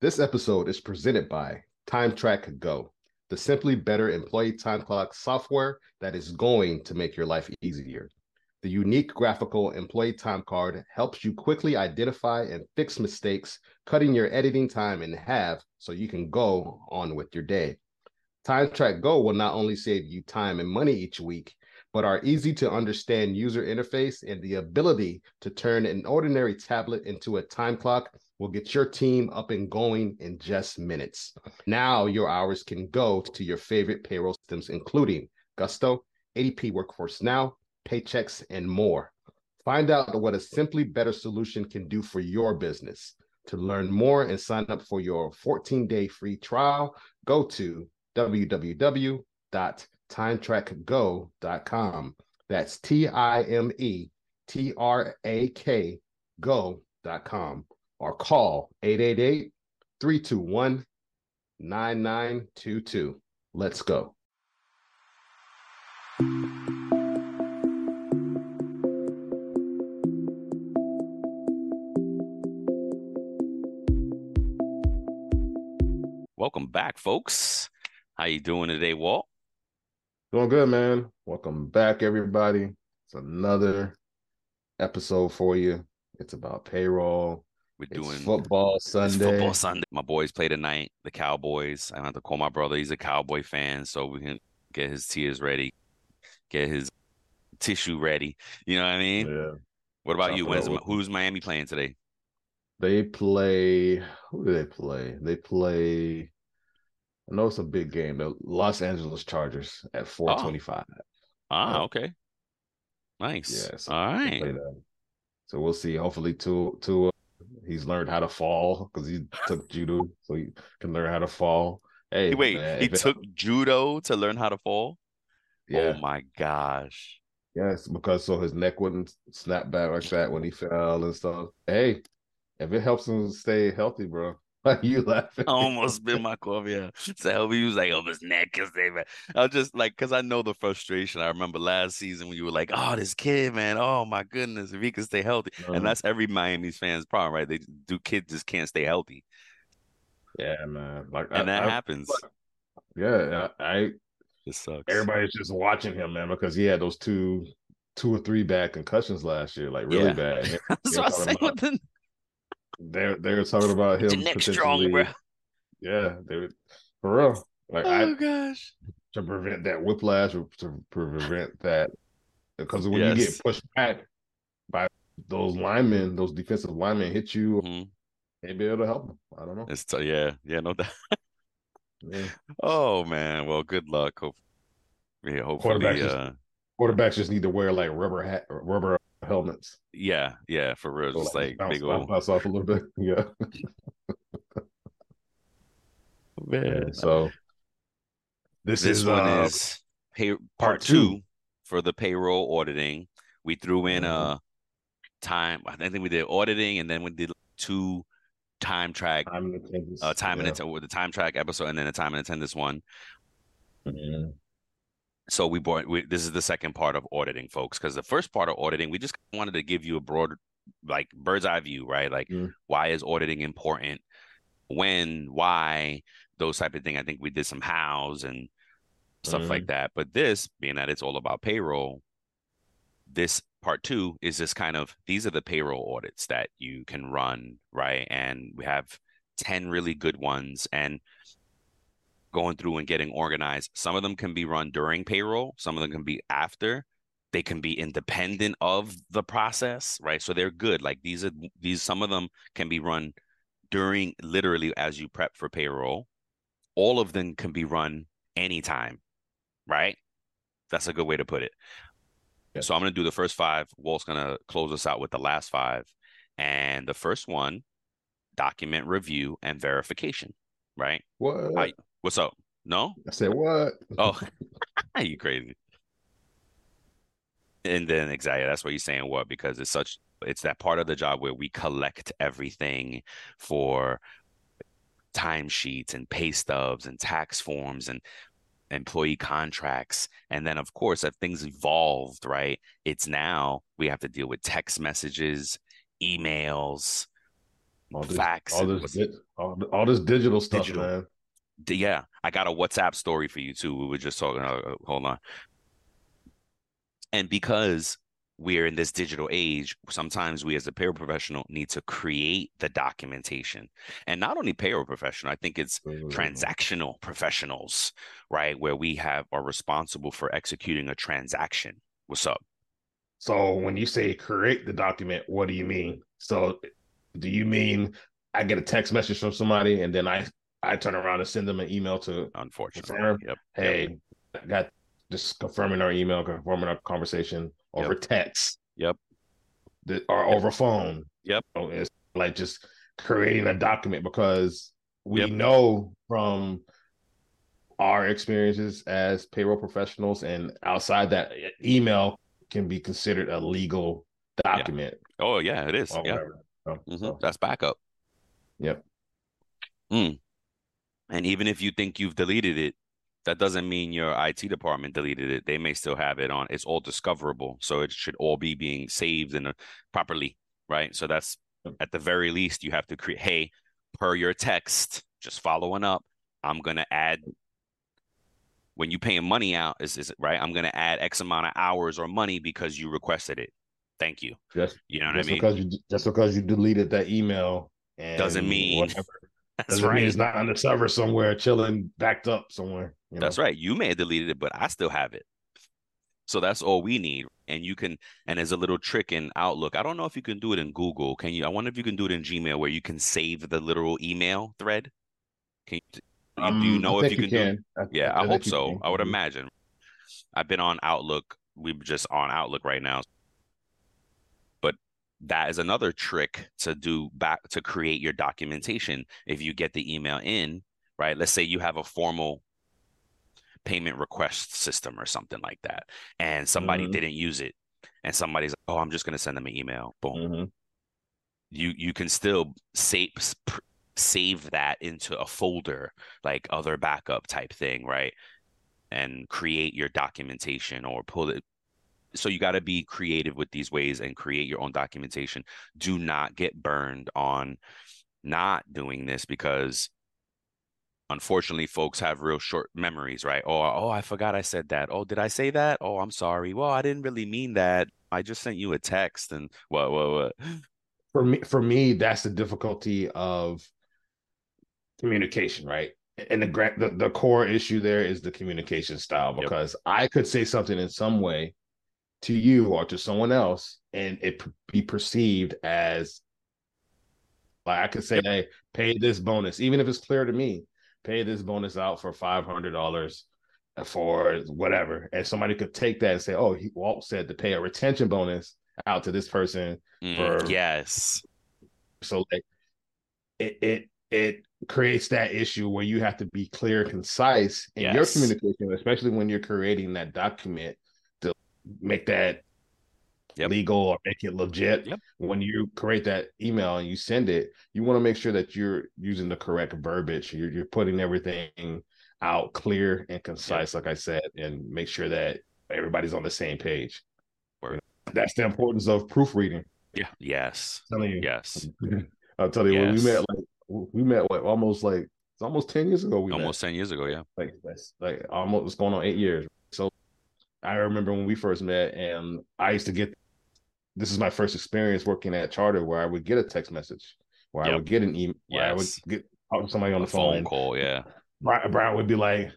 This episode is presented by TimeTrack Go, the simply better employee time clock software that is going to make your life easier. The unique graphical employee time card helps you quickly identify and fix mistakes, cutting your editing time in half so you can go on with your day. TimeTrack Go will not only save you time and money each week, but our easy to understand user interface and the ability to turn an ordinary tablet into a time clock will get your team up and going in just minutes. Now your hours can go to your favorite payroll systems, including Gusto, ADP Workforce Now, Paychex, and more. Find out what a simply better solution can do for your business. To learn more and sign up for your 14 day free trial, go to www.timetrackgo.com. That's T I M E T R A K go.com or call 888 321 9922. Let's go. Welcome back, folks. How you doing today, Walt? Doing good, man. Welcome back, everybody. It's another episode for you. It's about payroll. We're It's doing football Sunday. Football Sunday. My boys play tonight. The Cowboys. I have to call my brother. He's a Cowboy fan, so we can get his tears ready, get his tissue ready. You know what I mean? Yeah. What about you? When's with- who's Miami playing today? They play. Who do they play? They play. I know it's a big game. The Los Angeles Chargers at four twenty-five. Ah, okay. Nice. Yeah, so All right. So we'll see. Hopefully, to to he's learned how to fall because he took judo, so he can learn how to fall. Hey, Wait, man, he it- took judo to learn how to fall? yeah, Oh my gosh. yes, because so his neck wouldn't snap back like that when he fell and stuff. Hey, if it helps him stay healthy, bro, why you laughing? I almost spit my coffee out. So he was like, "Oh, his neck is there." I was just like, because I know the frustration. I remember last season when you were like, "Oh, this kid, man. Oh my goodness, if he could stay healthy." Uh-huh. And that's every Miami's fans' problem, right? They do kids just can't stay healthy, yeah, man. Like and I- that I- happens. Yeah, I It sucks. everybody's just watching him, man, because he had those two, two or three bad concussions last year, like really Yeah. bad. That's what I talking saying. the, They're they're talking about him your neck strong, potentially- bro. Yeah, they were for real. Like Oh I gosh. to prevent that whiplash or to prevent that because when you get pushed back by those linemen, those defensive linemen hit you, Mhm. maybe it'll help them. I don't know. It's t- yeah, yeah, no doubt. Yeah. Oh man, well, good luck. Hope, yeah, hopefully, Quarterbacks just- uh, Quarterbacks just need to wear like rubber hat, rubber helmets. yeah, yeah, for real, So, just like, like bounce, big bounce, old bounce off a little bit. Yeah. man. So this, This is one uh, is pay part, part two. two. for the payroll auditing. We threw in a time. I think we did auditing, and then we did two time track, time and attendance. uh, time and yeah. attendance with the time track episode, and then a time and attendance one. Mhm. So we brought. We, this is the second part of auditing, folks, because the first part of auditing, we just wanted to give you a broad, like bird's eye view, right? Like, Mm. why is auditing important? When, why, those type of thing. I think we did some hows and stuff like that. But this, being that it's all about payroll, this part two is this kind of these are the payroll audits that you can run, right? And we have 10 really good ones and going through and getting organized. Some of them can be run during payroll, some of them can be after. They can be independent of the process, right? So they're good. Like these are these some of them can be run during literally as you prep for payroll. All of them can be run anytime, right? That's a good way to put it. Yeah. So I'm going to do the first five. Walt's going to close us out with the last five. And the first one, document review and verification, right? What? I- What's up? No? I said what? Oh, you crazy. And then exactly that's what you're saying what because it's such it's that part of the job where we collect everything for timesheets and pay stubs and tax forms and employee contracts and then of course if things evolved right it's now we have to deal with text messages emails all this, facts. all this, all, all this digital stuff, Digital. man. Yeah, I got a WhatsApp story for you too. We were just talking. Uh, uh, hold on. And because we're in this digital age, sometimes we as a paraprofessional need to create the documentation, and not only payroll professional. I think it's Mm-hmm. transactional professionals, right? Where we have are responsible for executing a transaction. What's up? So when you say create the document, what do you mean? So do you mean I get a text message from somebody and then I I turn around and send them an email to Unfortunately, Confirm. yep. hey, I got just confirming our email, confirming our conversation over text. Yep. The, or over phone. Yep. So it's like just creating a document because we Yep. know from our experiences as payroll professionals and outside that email can be considered a legal document Oh yeah, it is. Yeah. So, Mhm. so, that's backup. Yep. Mm. And even if you think you've deleted it, that doesn't mean your IT department deleted it. They may still have it on. It's all discoverable, so it should all be being saved and uh, properly, right? So that's at the very least you have to create. Hey, per your text, just following up. I'm gonna add when you paying money out. Is is it right? I'm gonna add X amount of hours or money because you requested it. Thank you. just You know what I mean? because you just because you deleted that email and Doesn't mean- whatever, That's right. it's not on the server somewhere chilling backed up somewhere. You know? That's right. You may have deleted it, but I still have it. So that's all we need. And you can, and there's a little trick in Outlook. I don't know if you can do it in Google. Can you? I wonder if you can do it in Gmail where you can save the literal email thread. Can you? Um, do you I know if you can, do? I- Yeah, I, think hope so. can. I would Mhm. imagine. I've been on Outlook. We're just on Outlook right now. That is another trick to do back to create your documentation. If you get the email in, right? Let's say you have a formal payment request system or something like that, and somebody Mhm. didn't use it, and somebody's like, "Oh, I'm just gonna send them an email." Boom. Mhm. You you can still save save that into a folder like other backup type thing, right? And create your documentation or pull it. So you got to be creative with these ways and create your own documentation. Do not get burned on not doing this because unfortunately folks have real short memories, right? Oh, oh, I forgot I said that. Oh, did I say that? Oh, I'm sorry. Well, I didn't really mean that. I just sent you a text and what what what. For me, for me, that's the difficulty of communication, right? And the the, the core issue there is the communication style Yep. because I could say something in some way to you or to someone else, and it be perceived as like I could say, "Hey, pay this bonus," even if it's clear to me, pay this bonus out for five hundred dollars for whatever, and somebody could take that and say, "Oh, he Walt said to pay a retention bonus out to this person." Mm, For- yes. so like it it it creates that issue where you have to be clear concise in your communication especially when you're creating that document make that Yep. legal or make it legit Yep. when you create that email and you send it you want to make sure that you're using the correct verbiage you're, you're putting everything out clear and concise like i said and make sure that everybody's on the same page Word. that's the importance of proofreading Yeah. Yes. I'm telling you Yes. I'll tell you when we met like we met what almost like it's almost 10 years ago we Almost 10 years ago, yeah. like that's like almost it's going on eight years. So I remember when we first met and I used to get this is my first experience working at Charter where I would get a text message where I would get an email where I would get talk to somebody on A the phone. phone call, yeah. Brian, Brian would be like,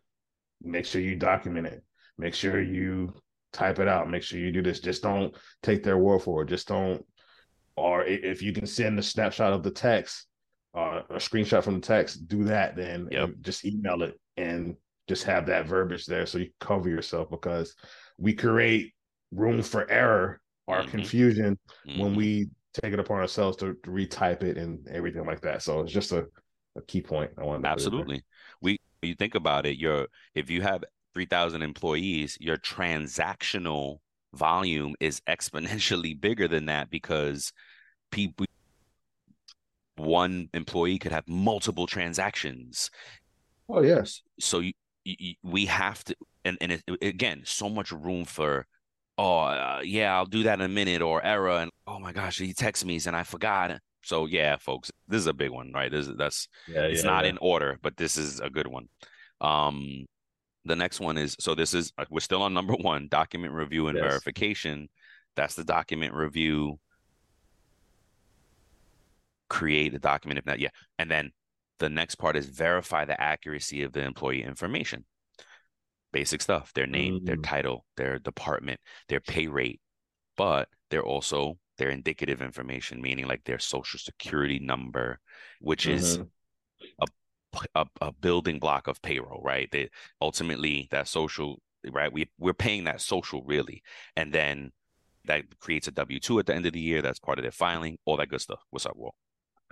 make sure you document it. Make sure you type it out. Make sure you do this. Just don't take their word for it. Just don't. Or if you can send a snapshot of the text, uh, a screenshot from the text, do that. Then Yep. just email it and just have that verbiage there so you cover yourself because we create room for error or Mhm. confusion when Mhm. we take it upon ourselves to, to retype it and everything like that. So it's just a, a key point I wanted to put in there. Absolutely. We you think about it, your if you have 3000 employees, your transactional volume is exponentially bigger than that because people one employee could have multiple transactions. Oh yes. So you, we have to and and it, again, so much room for oh uh, yeah, I'll do that in a minute or error and oh my gosh, he texted me and I forgot. So yeah, folks, this is a big one, right? This that's yeah, it's yeah, not yeah. in order, but this is a good one. Um, the next one is so this is uh, we're still on number one, document review and yes. verification. That's the document review. Create the document if not, yeah, and then the next part is verify the accuracy of the employee information. Basic stuff: their name, mm. their title, their department, their pay rate, but they're also their indicative information, meaning like their social security number, which mm-hmm. is a, a, a building block of payroll, right? They ultimately that social, right? We we're paying that social really, and then that creates a W two at the end of the year. That's part of their filing, all that good stuff. What's up, Will?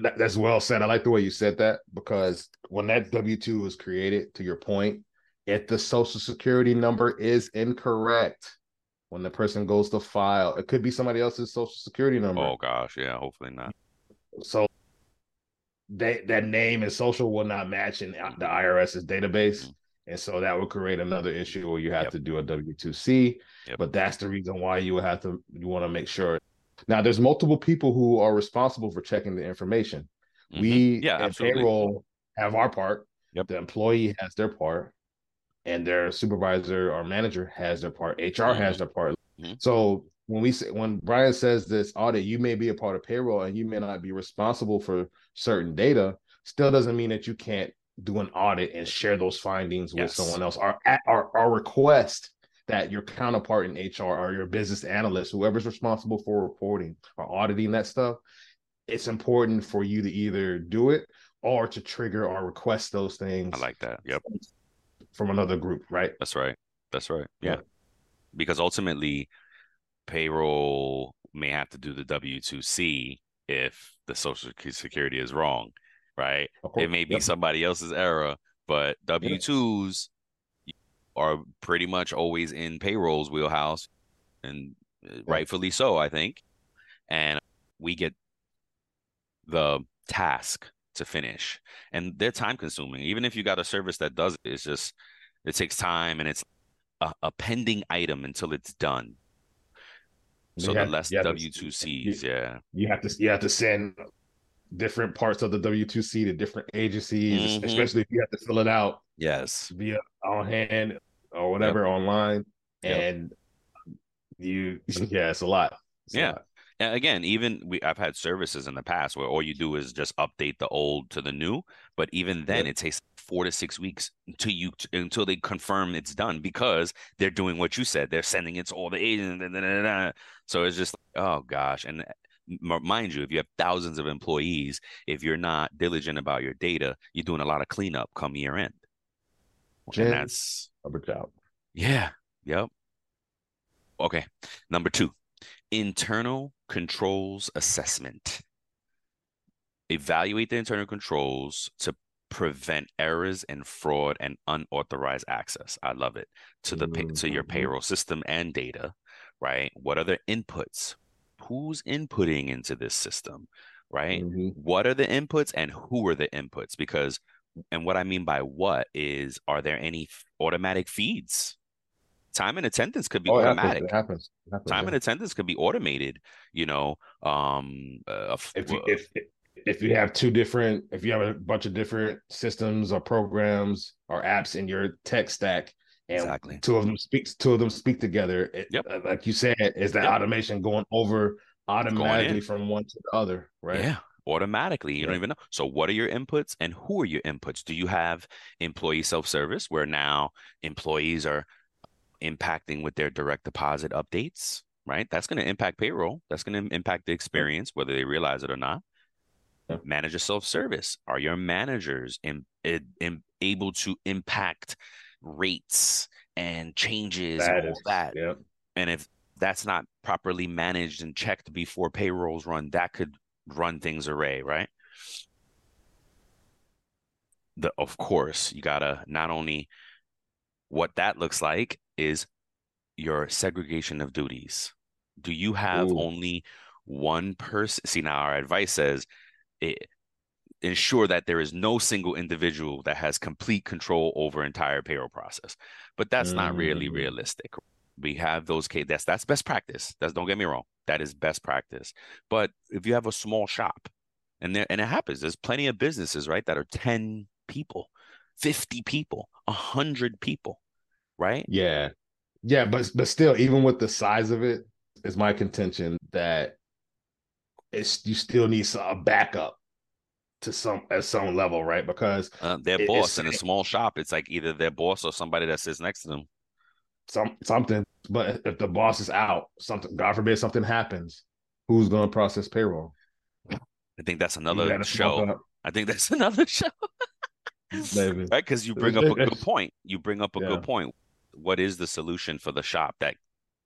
That, that's well said. I like the way you said that because when that W two was created, to your point, if the social security number is incorrect, when the person goes to file. It could be somebody else's social security number. Oh gosh, yeah, hopefully not. So they, that name and social will not match in the IRS's database. Mm-hmm. And so that would create another issue where you have yep. to do a W two C. But that's the reason why you would have to you want to make sure. Now there's multiple people who are responsible for checking the information. Mm-hmm. We yeah, and payroll have our part. Yep. The employee has their part and their supervisor or manager has their part. HR mm-hmm. has their part. Mm-hmm. So when we say when Brian says this audit, you may be a part of payroll and you may not be responsible for certain data. Still doesn't mean that you can't do an audit and share those findings yes. with someone else. Our, our our request that your counterpart in HR or your business analyst, whoever's responsible for reporting or auditing that stuff, it's important for you to either do it or to trigger or request those things. I like that. Yep from another group, right? That's right. That's right. Yeah. yeah. Because ultimately, payroll may have to do the W 2C if the social security is wrong, right? It may be yep. somebody else's error, but W 2s are pretty much always in payroll's wheelhouse, and uh, rightfully so, I think. And we get the task to finish and they're time consuming. Even if you got a service that does it, it's just it takes time and it's a, a pending item until it's done. So the less w2cs yeah. you have to you have to send different parts of the w2c to different agencies mm-hmm. especially if you have to fill it out yes. via on hand or whatever yep. online yep. and you yeah it's a lot it's yeah a lot and again, even we I've had services in the past where all you do is just update the old to the new, but even then it takes four to six weeks until you until they confirm it's done because they're doing what you said. They're sending it to all the agents. So it's just oh gosh, and mind you, if you have thousands of employees, if you're not diligent about your data, you're doing a lot of cleanup come year end. And that's number job. Yeah. Yep. Okay. Number two, internal controls assessment. Evaluate the internal controls to prevent errors and fraud and unauthorized access. I love it to the mm-hmm. to your mm-hmm. payroll system and data, right? What are the inputs? Who's inputting into this system, right? Mm-hmm. What are the inputs and who are the inputs? Because and what I mean by what is are there any automatic feeds time and attendance could be oh, automatic. It happens. It happens. time yeah. and attendance could be automated. You know, um, uh, if, you, if if you have two different, if you have a bunch of different systems or programs or apps in your tech stack, and exactly. two of them speak, two of them speak together. It, yep. Uh, like you said, is that yep. automation going over automatically going from one to the other? Right. Yeah automatically. You yeah. don't even know. So, what are your inputs and who are your inputs? Do you have employee self service where now employees are impacting with their direct deposit updates, right? That's going to impact payroll. That's going to impact the experience, whether they realize it or not. Manager self service. Are your managers in, in, in, able to impact rates and changes that and all is, that? Yep. And if that's not properly managed and checked before payrolls run, that could run things array, right? The, of course, you gotta not only what that looks like is your segregation of duties. Do you have Ooh. only one person? See, now our advice says it, ensure that there is no single individual that has complete control over entire payroll process. But that's mm. not really mm. realistic. We have those cases. That's that's best practice. That's don't get me wrong. That is best practice. But if you have a small shop, And there and it happens. There's plenty of businesses, right, that are 10 people, 50 people, 100 people, right? Yeah. Yeah, but but still even with the size of it, is my contention that it's you still need a backup to some at some level, right? Because uh, their it, boss in a small shop, it's like either their boss or somebody that sits next to them. Some something, but if the boss is out, something God forbid something happens, who's going to process payroll? I think that's another show. I think that's another show. right, because you bring up a good point. You bring up a yeah. good point. What is the solution for the shop that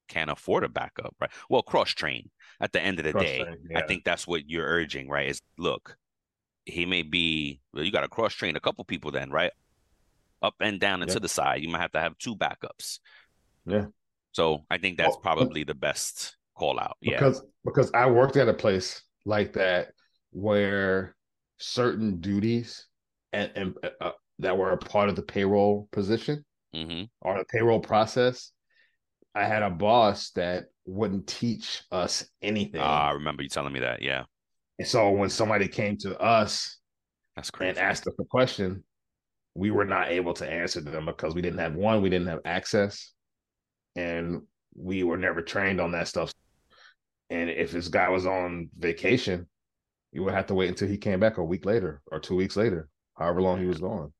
can't afford a backup? Right. Well, cross train. At the end of the cross day, yeah. I think that's what you're urging. Right? Is look, he may be. Well, you got to cross train a couple people then, right? Up and down and yeah. to the side. You might have to have two backups. Yeah. So I think that's probably the best call out. Yeah. Because because I worked at a place like that where certain duties and, and uh, that were a part of the payroll position mm-hmm. or the payroll process, I had a boss that wouldn't teach us anything. Ah, I remember you telling me that. Yeah. And so when somebody came to us That's crazy. and asked us a question, we were not able to answer them because we didn't have one, we didn't have access, and we were never trained on that stuff. And if this guy was on vacation, you would have to wait until he came back a week later or two weeks later, however long he was gone.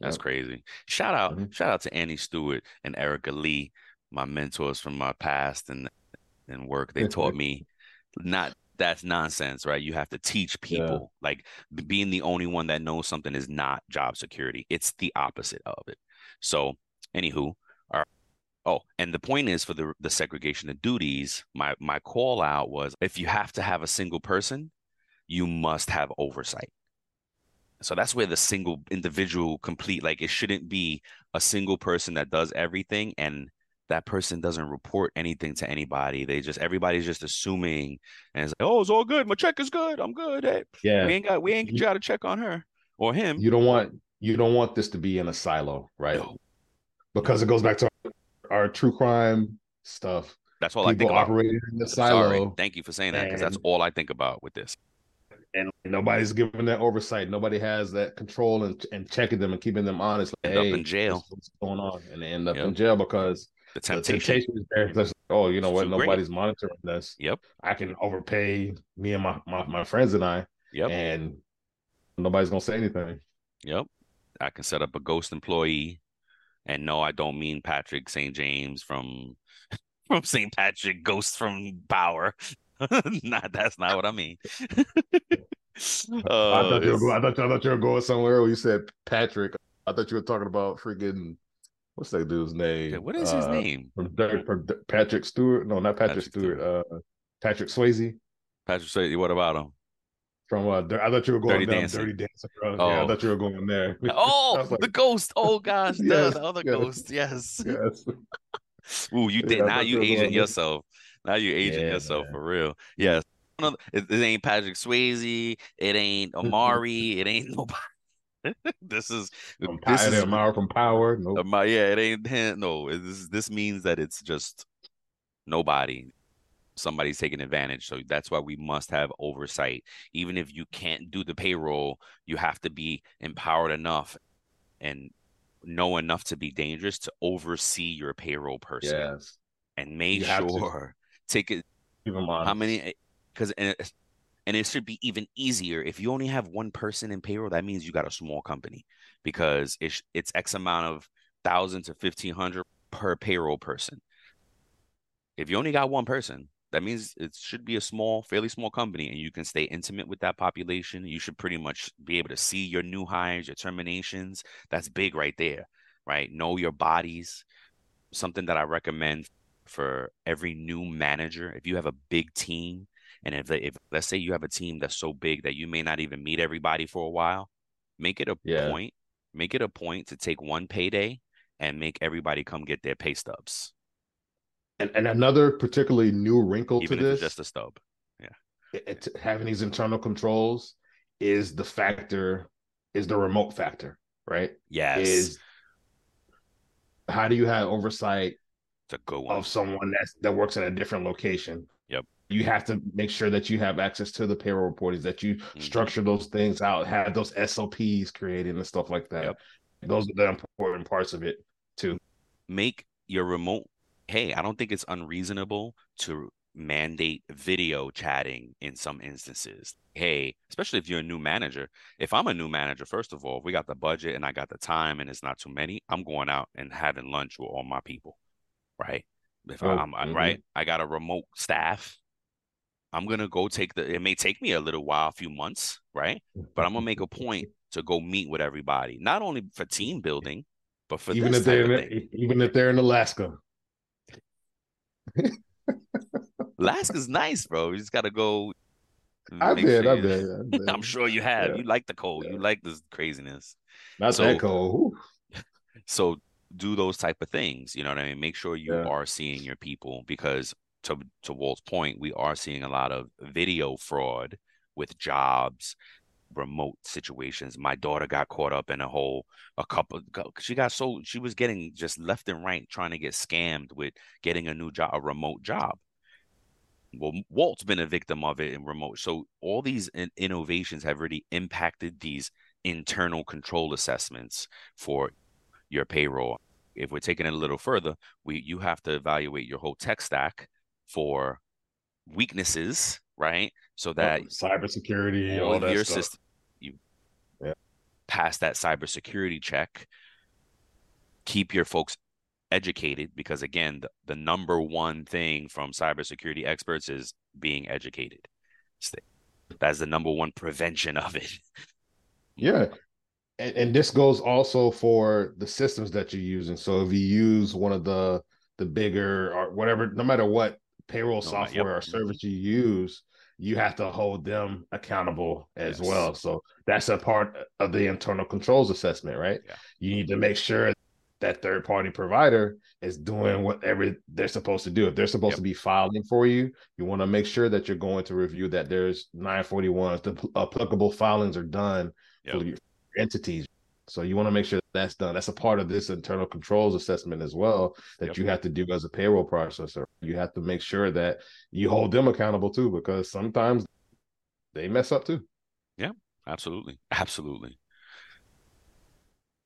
That's yep. crazy. Shout out, mm-hmm. shout out to Annie Stewart and Erica Lee, my mentors from my past and and work. They taught me not that's nonsense, right? You have to teach people. Yeah. Like being the only one that knows something is not job security. It's the opposite of it. So, anywho, oh, and the point is for the the segregation of duties. My my call out was if you have to have a single person, you must have oversight. So that's where the single individual complete like it shouldn't be a single person that does everything and that person doesn't report anything to anybody. They just everybody's just assuming and it's like, oh, it's all good. My check is good. I'm good. Hey, yeah, we ain't got we ain't got to check on her or him. You don't want you don't want this to be in a silo, right? No. Because it goes back to our, our true crime stuff. That's all People I think about. Operating in the silo. Sorry. Thank you for saying that because that's all I think about with this. And nobody's giving that oversight. Nobody has that control and, and checking them and keeping them honest. Like, end hey, up in jail. What's going on? And they end up yep. in jail because the temptation, the temptation is there. Like, oh, you know what? Nobody's great. monitoring this. Yep. I can overpay me and my, my, my friends and I. Yep. And nobody's gonna say anything. Yep. I can set up a ghost employee. And no, I don't mean Patrick St. James from from St. Patrick, ghost from Power. not that's not what I mean. uh, I, thought you were going, I, thought, I thought you were going somewhere when you said Patrick. I thought you were talking about freaking what's that dude's name? what is his uh, name? From, from, Patrick Stewart. No, not Patrick, Patrick Stewart. Stewart. Uh, Patrick Swayze. Patrick Swayze. What about him? From uh, I thought you were going Dirty down Dancing. Dirty Dancing. Bro. Oh. Yeah, I thought you were going there. Oh, like, the ghost. Oh gosh, yes, the, the, other yes, ghost. Yes. Yes. Ooh, you did. Yeah, now you agent yourself. Now you aging yeah, yourself man. for real. Yes. It, it, ain't Patrick Swayze. It ain't Omari. it ain't nobody. this is from this is Omari from Power. Nope. Yeah, it ain't him. No, this this means that it's just nobody. Somebody's taking advantage. So that's why we must have oversight. Even if you can't do the payroll, you have to be empowered enough and know enough to be dangerous to oversee your payroll person. Yes. And make sure take it. How many? Eh, because and, eh, eh, and it should be even easier if you only have one person in payroll. That means you got a small company because it's it's X amount of thousand to fifteen hundred per payroll person. If you only got one person, that means it should be a small, fairly small company, and you can stay intimate with that population. You should pretty much be able to see your new hires, your terminations. That's big right there, right? Know your bodies. Something that I recommend for every new manager. If you have a big team, and if if let's say you have a team that's so big that you may not even meet everybody for a while, make it a yeah. point. Make it a point to take one payday and make everybody come get their pay stubs. And and another particularly new wrinkle even to this, just a stub, yeah, it, it, having these internal controls is the factor, is the remote factor, right? Yes. Is how do you have oversight it's a good one. of someone that's that works in a different location. Yep. you have to make sure that you have access to the payroll reportings, that you mm-hmm. structure those things out, have those SOPs created and stuff like that. Yep. Those are the important parts of it too. Make your remote. Hey, I don't think it's unreasonable to mandate video chatting in some instances. Hey, especially if you're a new manager. If I'm a new manager, first of all, if we got the budget and I got the time and it's not too many, I'm going out and having lunch with all my people. Right. If oh, I'm mm-hmm. right, I got a remote staff. I'm gonna go take the. It may take me a little while, a few months, right? But I'm gonna make a point to go meet with everybody, not only for team building, but for even if they're in, even if they're in Alaska. Alaska's nice, bro. You just gotta go. I did, sure I did, I did. I'm sure you have. Yeah. You like the cold. Yeah. You like this craziness. Not so, that cold. So do those type of things. You know what I mean? Make sure you are seeing your people because to to Walt's point, we are seeing a lot of video fraud with jobs, remote situations. My daughter got caught up in a whole a couple. She got so she was getting just left and right trying to get scammed with getting a new job, a remote job. Well, Walt's been a victim of it in remote. So all these in- innovations have really impacted these internal control assessments for your payroll. If we're taking it a little further, we you have to evaluate your whole tech stack for weaknesses, right? So that oh, cybersecurity, all, all that your stuff. system. Pass that cybersecurity check. Keep your folks educated because again, the, the number one thing from cybersecurity experts is being educated. That's the number one prevention of it. Yeah, and, and this goes also for the systems that you're using. So if you use one of the the bigger or whatever, no matter what payroll software yep. or mm-hmm. service you use, you have to hold them accountable as yes. well. So that's a part of the internal controls assessment, right? Yeah. You need to make sure that third party provider is doing whatever they're supposed to do. If they're supposed yep. to be filing for you, you want to make sure that you're going to review that there's 941s, the applicable filings are done yep. for your entities. So you want to make sure that that's done. That's a part of this internal controls assessment as well that yep. you have to do as a payroll processor. You have to make sure that you hold them accountable too, because sometimes they mess up too. Yeah, absolutely, absolutely.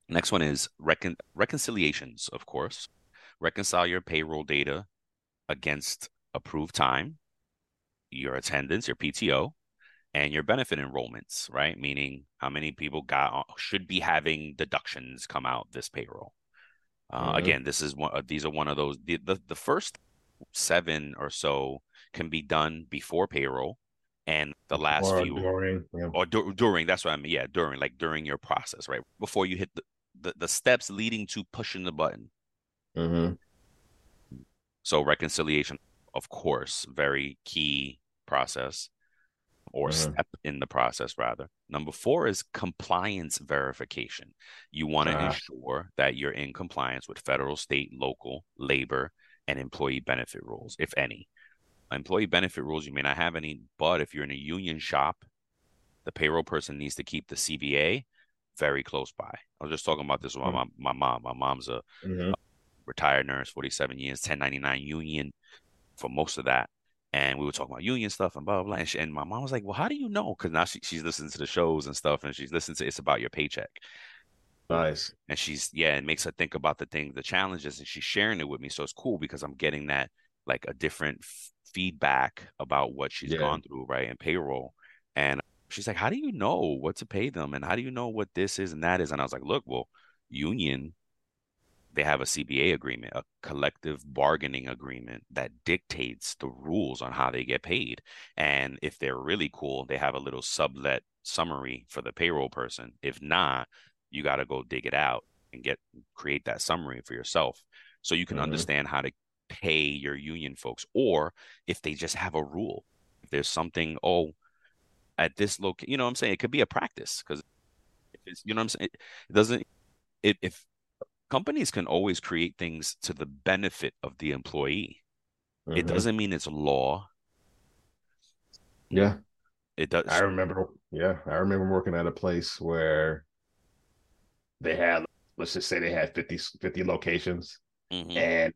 Next one is recon- reconciliations, of course. Reconcile your payroll data against approved time, your attendance, your PTO, and your benefit enrollments, right? Meaning how many people got should be having deductions come out this payroll. Uh, mm-hmm. Again, this is one. These are one of those. The, the the first seven or so can be done before payroll, and the last or few during, yeah. or du- during. That's what I mean. Yeah, during like during your process, right before you hit the the, the steps leading to pushing the button. Mm-hmm. So reconciliation, of course, very key process or mm-hmm. step in the process rather. Number four is compliance verification. You want to uh-huh. ensure that you're in compliance with federal, state, local, labor, and employee benefit rules, if any. Employee benefit rules, you may not have any, but if you're in a union shop, the payroll person needs to keep the CBA very close by. I was just talking about this with my, mm-hmm. my mom. My mom's a, mm-hmm. a retired nurse, 47 years, 1099 union for most of that and we were talking about union stuff and blah blah blah. And, she, and my mom was like, "Well, how do you know?" Because now she, she's listening to the shows and stuff, and she's listening to it's about your paycheck. Nice. And she's yeah, it makes her think about the things, the challenges, and she's sharing it with me. So it's cool because I'm getting that like a different f- feedback about what she's yeah. gone through, right, and payroll. And she's like, "How do you know what to pay them? And how do you know what this is and that is?" And I was like, "Look, well, union they have a CBA agreement, a collective bargaining agreement that dictates the rules on how they get paid. And if they're really cool, they have a little sublet summary for the payroll person. If not, you got to go dig it out and get create that summary for yourself so you can mm-hmm. understand how to pay your union folks or if they just have a rule. If there's something, oh, at this location, you know what I'm saying? It could be a practice because it's, you know what I'm saying? It doesn't, it, if companies can always create things to the benefit of the employee. Mm-hmm. It doesn't mean it's law. Yeah. It does. I remember, yeah, I remember working at a place where they had, let's just say they had 50, 50 locations mm-hmm. and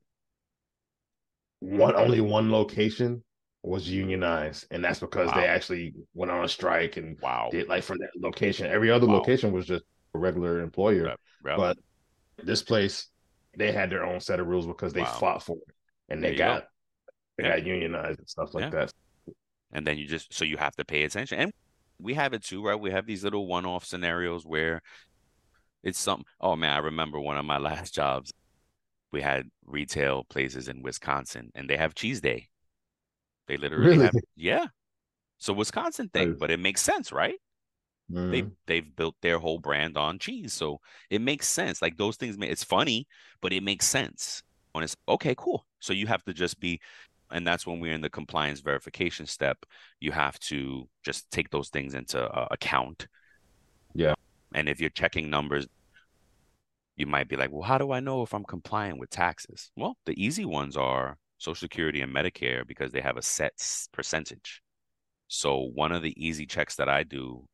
one only one location was unionized, and that's because wow. they actually went on a strike and wow, did like from that location. Every other wow. location was just a regular employer. Yep. but this place they had their own set of rules because they wow. fought for it and they got go. they yeah. got unionized and stuff like yeah. that. And then you just so you have to pay attention, and we have it too, right? We have these little one-off scenarios where it's something. Oh man, I remember one of my last jobs. We had retail places in Wisconsin, and they have cheese day they literally really? have yeah. So Wisconsin thing, but it makes sense, right? Mm. They mm-hmm. they've built their whole brand on cheese, so it makes sense. Like those things, it's funny, but it makes sense when it's okay, cool. So you have to just be, and that's when we're in the compliance verification step. You have to just take those things into uh, account. Yeah, and if you're checking numbers, you might be like, well, how do I know if I'm compliant with taxes? Well, the easy ones are Social Security and Medicare because they have a set percentage. So one of the easy checks that I do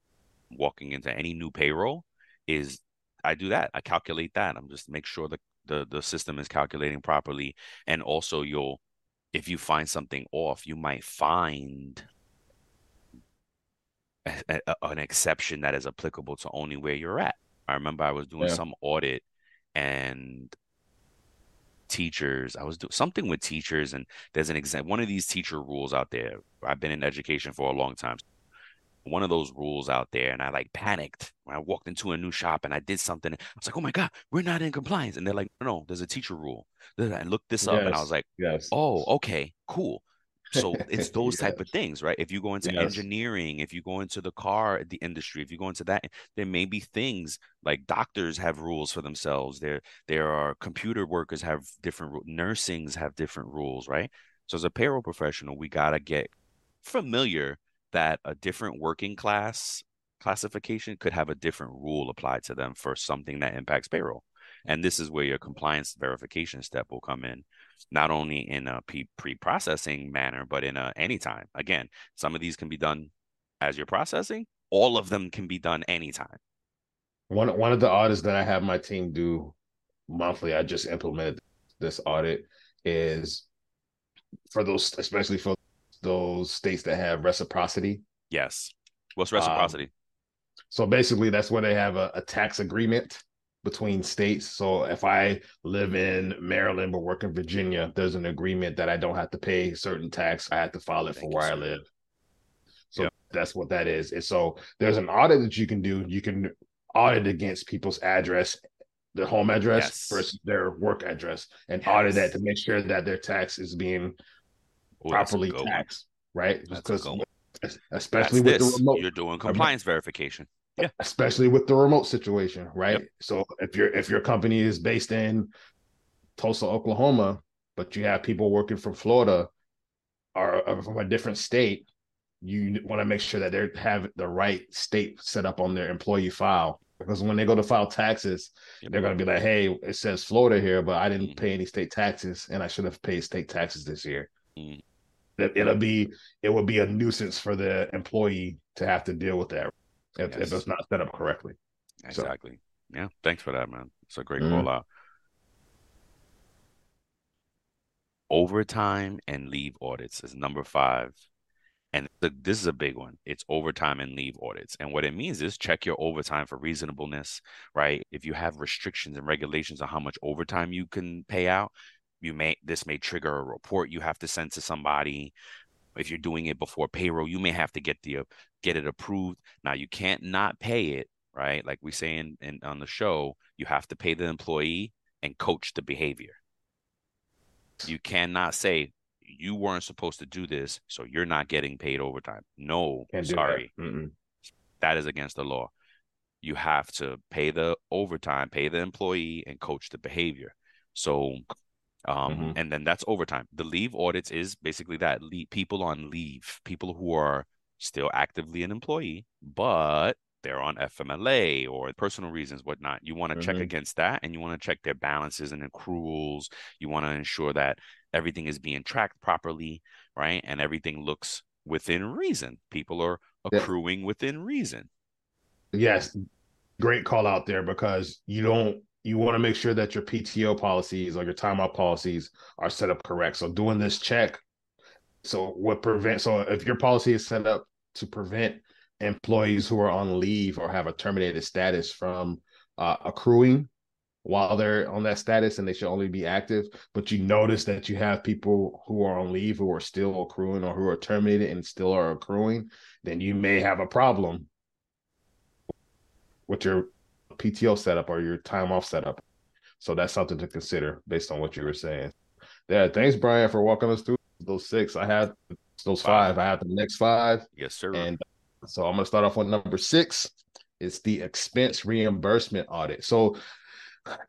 walking into any new payroll is I do that. I calculate that. I'm just make sure the the, the system is calculating properly. And also you'll if you find something off, you might find a, a, an exception that is applicable to only where you're at. I remember I was doing yeah. some audit and teachers. I was doing something with teachers, and there's an example. One of these teacher rules out there. I've been in education for a long time. One of those rules out there, and I like panicked when I walked into a new shop and I did something. I was like, "Oh my god, we're not in compliance!" And they're like, "No, no there's a teacher rule." And looked this up, yes. and I was like, "Yes, oh, okay, cool." So it's those yes. type of things, right? If you go into yes. engineering, if you go into the car the industry, if you go into that, there may be things like doctors have rules for themselves. There there are computer workers have different nursings have different rules, right? So as a payroll professional, we gotta get familiar that a different working class classification could have a different rule applied to them for something that impacts payroll. And this is where your compliance verification step will come in not only in a pre-processing manner, but in a anytime. Again, some of these can be done as you're processing. All of them can be done anytime. One one of the audits that I have my team do monthly, I just implemented this audit is for those, especially for those states that have reciprocity. Yes. What's reciprocity? Um, so basically, that's where they have a, a tax agreement between states. So if I live in Maryland but work in Virginia, there's an agreement that I don't have to pay certain tax. I have to file it Thank for where I live. So yep. that's what that is. And so there's an audit that you can do. You can audit against people's address, their home address yes. versus their work address, and yes. audit that to make sure that their tax is being Ooh, properly taxed. Right? Because especially that's with this. the remote, you're doing compliance verification yeah. especially with the remote situation, right? Yep. So if your if your company is based in Tulsa, Oklahoma, but you have people working from Florida or, or from a different state, you want to make sure that they have the right state set up on their employee file because when they go to file taxes, yep. they're going to be like, "Hey, it says Florida here, but I didn't mm. pay any state taxes, and I should have paid state taxes this year." Mm. It, it'll be it would be a nuisance for the employee to have to deal with that if, yes. if it's not set up correctly. Exactly. So. Yeah. Thanks for that, man. It's a great mm-hmm. call out. Overtime and leave audits is number five. And the, this is a big one. It's overtime and leave audits. And what it means is check your overtime for reasonableness, right? If you have restrictions and regulations on how much overtime you can pay out, you may this may trigger a report you have to send to somebody if you're doing it before payroll, you may have to get the get it approved. Now you can't not pay it, right? Like we say in, in on the show, you have to pay the employee and coach the behavior. You cannot say you weren't supposed to do this, so you're not getting paid overtime. No, Can't sorry. That. that is against the law. You have to pay the overtime, pay the employee, and coach the behavior. So um, mm-hmm. and then that's overtime. The leave audits is basically that leave, people on leave, people who are still actively an employee, but they're on FMLA or personal reasons, whatnot. You want to mm-hmm. check against that and you want to check their balances and accruals. You want to ensure that everything is being tracked properly, right? And everything looks within reason. People are accruing yeah. within reason. Yes. Great call out there because you don't you want to make sure that your PTO policies or your timeout policies are set up correct. So doing this check So what prevent so if your policy is set up to prevent employees who are on leave or have a terminated status from uh, accruing while they're on that status and they should only be active, but you notice that you have people who are on leave who are still accruing or who are terminated and still are accruing, then you may have a problem with your PTO setup or your time off setup. So that's something to consider based on what you were saying. Yeah, thanks, Brian, for walking us through those six. I have those five. five. I have the next five. Yes, sir. And uh, so I'm going to start off with number six. It's the expense reimbursement audit. So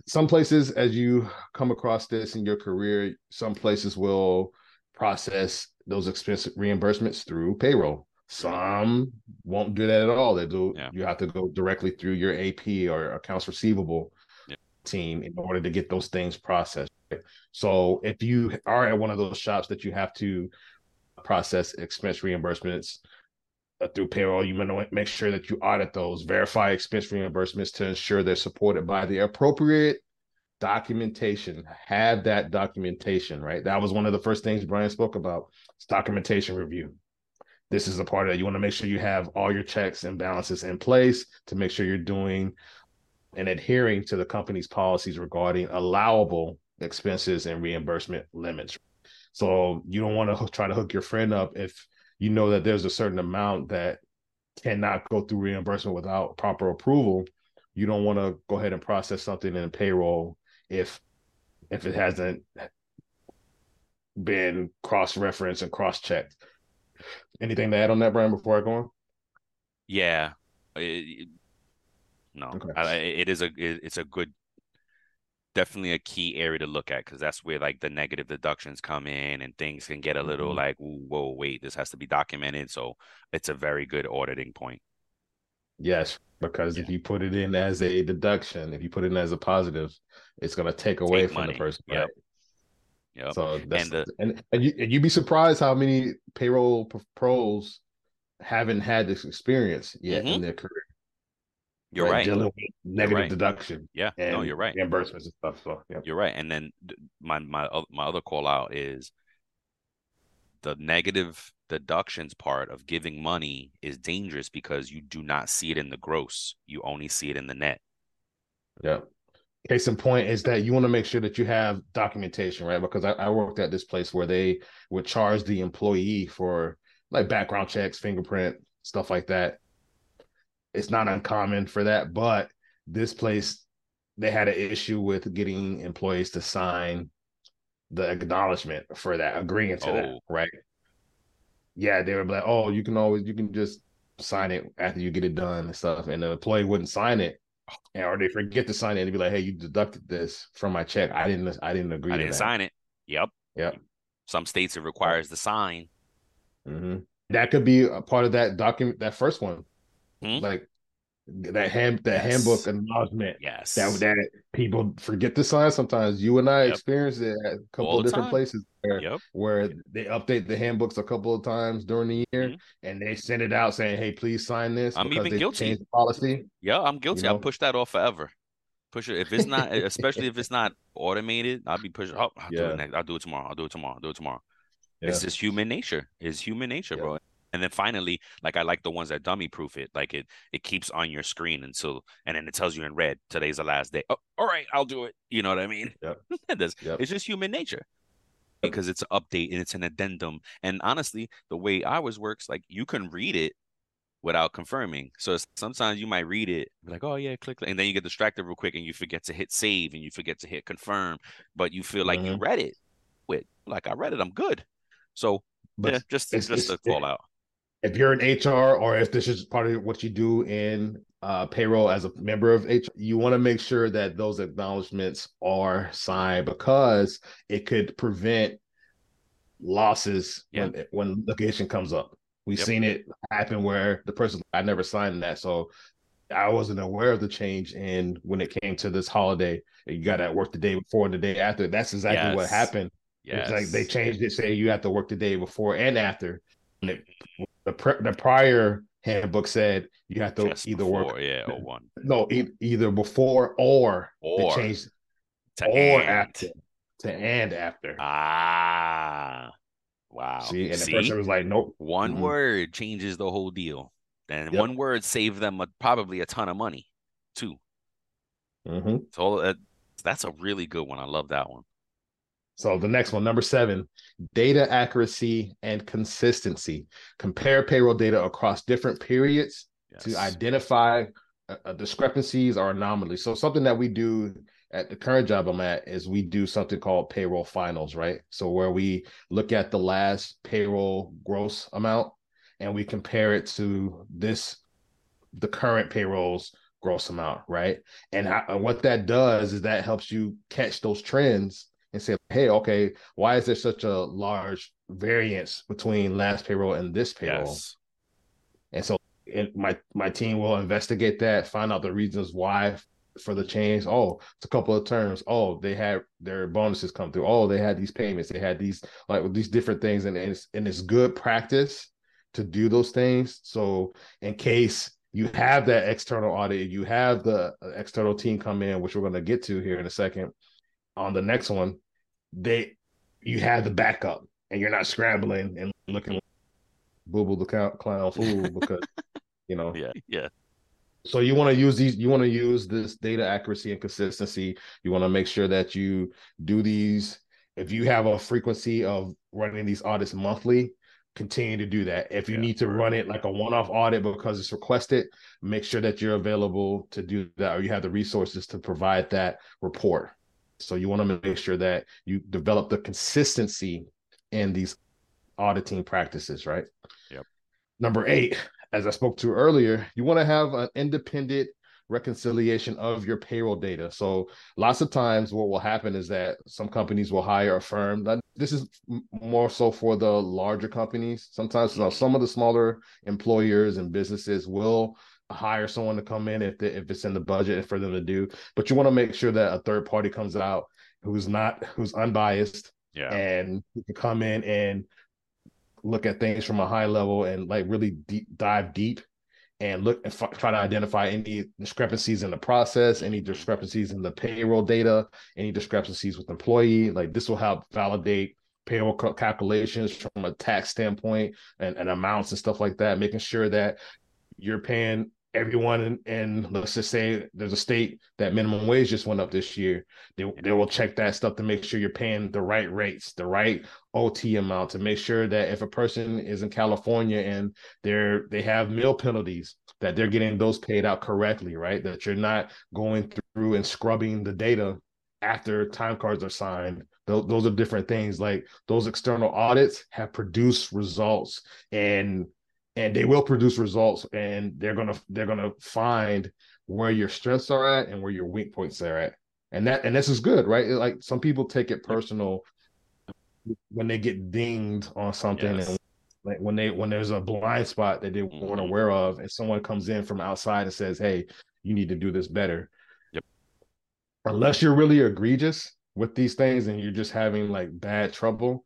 some places, as you come across this in your career, some places will process those expense reimbursements through payroll. Some won't do that at all. They do. Yeah. You have to go directly through your AP or accounts receivable yeah. team in order to get those things processed. So if you are at one of those shops that you have to process expense reimbursements uh, through payroll, you want to make sure that you audit those, verify expense reimbursements to ensure they're supported by the appropriate documentation. Have that documentation, right? That was one of the first things Brian spoke about. It's documentation review. This is a part of that. You want to make sure you have all your checks and balances in place to make sure you're doing and adhering to the company's policies regarding allowable expenses and reimbursement limits. So you don't want to try to hook your friend up if you know that there's a certain amount that cannot go through reimbursement without proper approval. You don't want to go ahead and process something in payroll if if it hasn't been cross-referenced and cross-checked. Anything to add on that, Brian, before I go on? Yeah. It, no, okay. I, it is a it, it's a good definitely a key area to look at because that's where like the negative deductions come in and things can get a little mm-hmm. like whoa wait this has to be documented so it's a very good auditing point yes because yeah. if you put it in as a deduction if you put it in as a positive it's going to take away take from money. the person right Yep. So that's and, the, and, and you and you'd be surprised how many payroll pros haven't had this experience yet mm-hmm. in their career. You're right. Dealing with negative right. deduction. Yeah. no, you're right. Reimbursements and stuff. So yeah. You're right. And then my my my other call out is the negative deductions part of giving money is dangerous because you do not see it in the gross. You only see it in the net. Yeah. Case in point is that you want to make sure that you have documentation, right? Because I, I worked at this place where they would charge the employee for like background checks, fingerprint, stuff like that it's not uncommon for that, but this place they had an issue with getting employees to sign the acknowledgement for that, agreeing to oh. that, right? Yeah, they were like, "Oh, you can always you can just sign it after you get it done and stuff," and the employee wouldn't sign it, or they forget to sign it and be like, "Hey, you deducted this from my check. I didn't. I didn't agree. I didn't that. sign it. Yep. Yep. Some states it requires the sign. Mm-hmm. That could be a part of that document. That first one, mm-hmm. like that hand that yes. handbook acknowledgement. Yes, that that people forget to sign. Sometimes you and I yep. experience it at a couple All of different time. places where, yep. where they update the handbooks a couple of times during the year, mm-hmm. and they send it out saying, "Hey, please sign this." I'm even guilty. The policy. Yeah, I'm guilty. You know? I'll push that off forever. Push it if it's not, especially if it's not automated. I'll be pushing. Oh, I'll yeah. do it next. I'll do it tomorrow. I'll do it tomorrow. I'll do it tomorrow. Yeah. It's just human nature. It's human nature, yeah. bro. And then finally, like I like the ones that dummy proof it. Like it it keeps on your screen until and then it tells you in red, today's the last day. Oh, all right, I'll do it. You know what I mean? Yep. yep. It's just human nature. Because it's an update and it's an addendum. And honestly, the way ours works, like you can read it without confirming. So sometimes you might read it, like, oh yeah, click, and then you get distracted real quick and you forget to hit save and you forget to hit confirm, but you feel like mm-hmm. you read it with like I read it, I'm good. So but yeah, just it's, just it's, a call out if you're in HR or if this is part of what you do in uh, payroll as a member of HR, you want to make sure that those acknowledgments are signed because it could prevent losses when when litigation comes up. We've yep. seen it happen where the person I never signed that, so I wasn't aware of the change. And when it came to this holiday, you got to work the day before and the day after. That's exactly yes. what happened. Yeah, It's like they changed it, say you have to work the day before and after. And it the pre- the prior handbook said you have to Just either before, work yeah or one no e- either before or or changed or and. after to and after ah Wow. See, and See? the person was like, "Nope." One Mhm. word changes the whole deal. And Yep. one word saved them a, probably a ton of money, too. mm-hmm. So uh, that's a really good one. I love that one. So the next one, number seven, data accuracy and consistency. Compare payroll data across different periods Yes. to identify uh, uh, discrepancies or anomalies. So something that we do at the current job I'm at is we do something called payroll finals, right? So where we look at the last payroll gross amount and we compare it to this the current payroll's gross amount, right? And I, and what that does is that helps you catch those trends and say, hey, okay, why is there such a large variance between last payroll and this payroll? Yes. And so it, my my team will investigate that, find out the reasons why for the change. Oh, it's a couple of terms. Oh, they had their bonuses come through. Oh, they had these payments. They had these like these different things, and it's and it's good practice to do those things. So in case you have that external audit, you have the uh, external team come in, which we're going to get to here in a second. On the next one, they you have the backup, and you're not scrambling and looking like boo boo the clown, clown fool because you know Yeah. Yeah. so you want to use these you want to use this data accuracy and consistency you want to make sure that you do these if you have a frequency of running these audits monthly continue to do that if you Yeah. need to run it like a one-off audit because it's requested make sure that you're available to do that or you have the resources to provide that report so you want to make sure that you develop the consistency in these auditing practices right Yep. number eight as I spoke to earlier, you want to have an independent reconciliation of your payroll data. So lots of times what will happen is that some companies will hire a firm. That this is more so for the larger companies. Sometimes you know, some of the smaller employers and businesses will hire someone to come in if they, if it's in the budget for them to do. But you want to make sure that a third party comes out who's not who's unbiased Yeah. and can come in and look at things from a high level and like really deep dive deep and look and f- try to identify any discrepancies in the process, any discrepancies in the payroll data, any discrepancies with employee. Like this will help validate payroll cal- calculations from a tax standpoint and, and amounts and stuff like that, making sure that you're paying everyone in, in let's just say there's a state that minimum wage just went up this year they, they will check that stuff to make sure you're paying the right rates the right ot amount to make sure that if a person is in california and they're they have meal penalties that they're getting those paid out correctly right? That you're not going through and scrubbing the data after time cards are signed. Those, those are different things. Like those external audits have produced results and and they will produce results and they're gonna they're gonna find where your strengths are at and where your weak points are at and that and this is good right like some people take it personal when they get dinged on something Yes. and like when they when there's a blind spot that they weren't Mhm. aware of and someone comes in from outside and says hey you need to do this better Yep. unless you're really egregious with these things and you're just having like bad trouble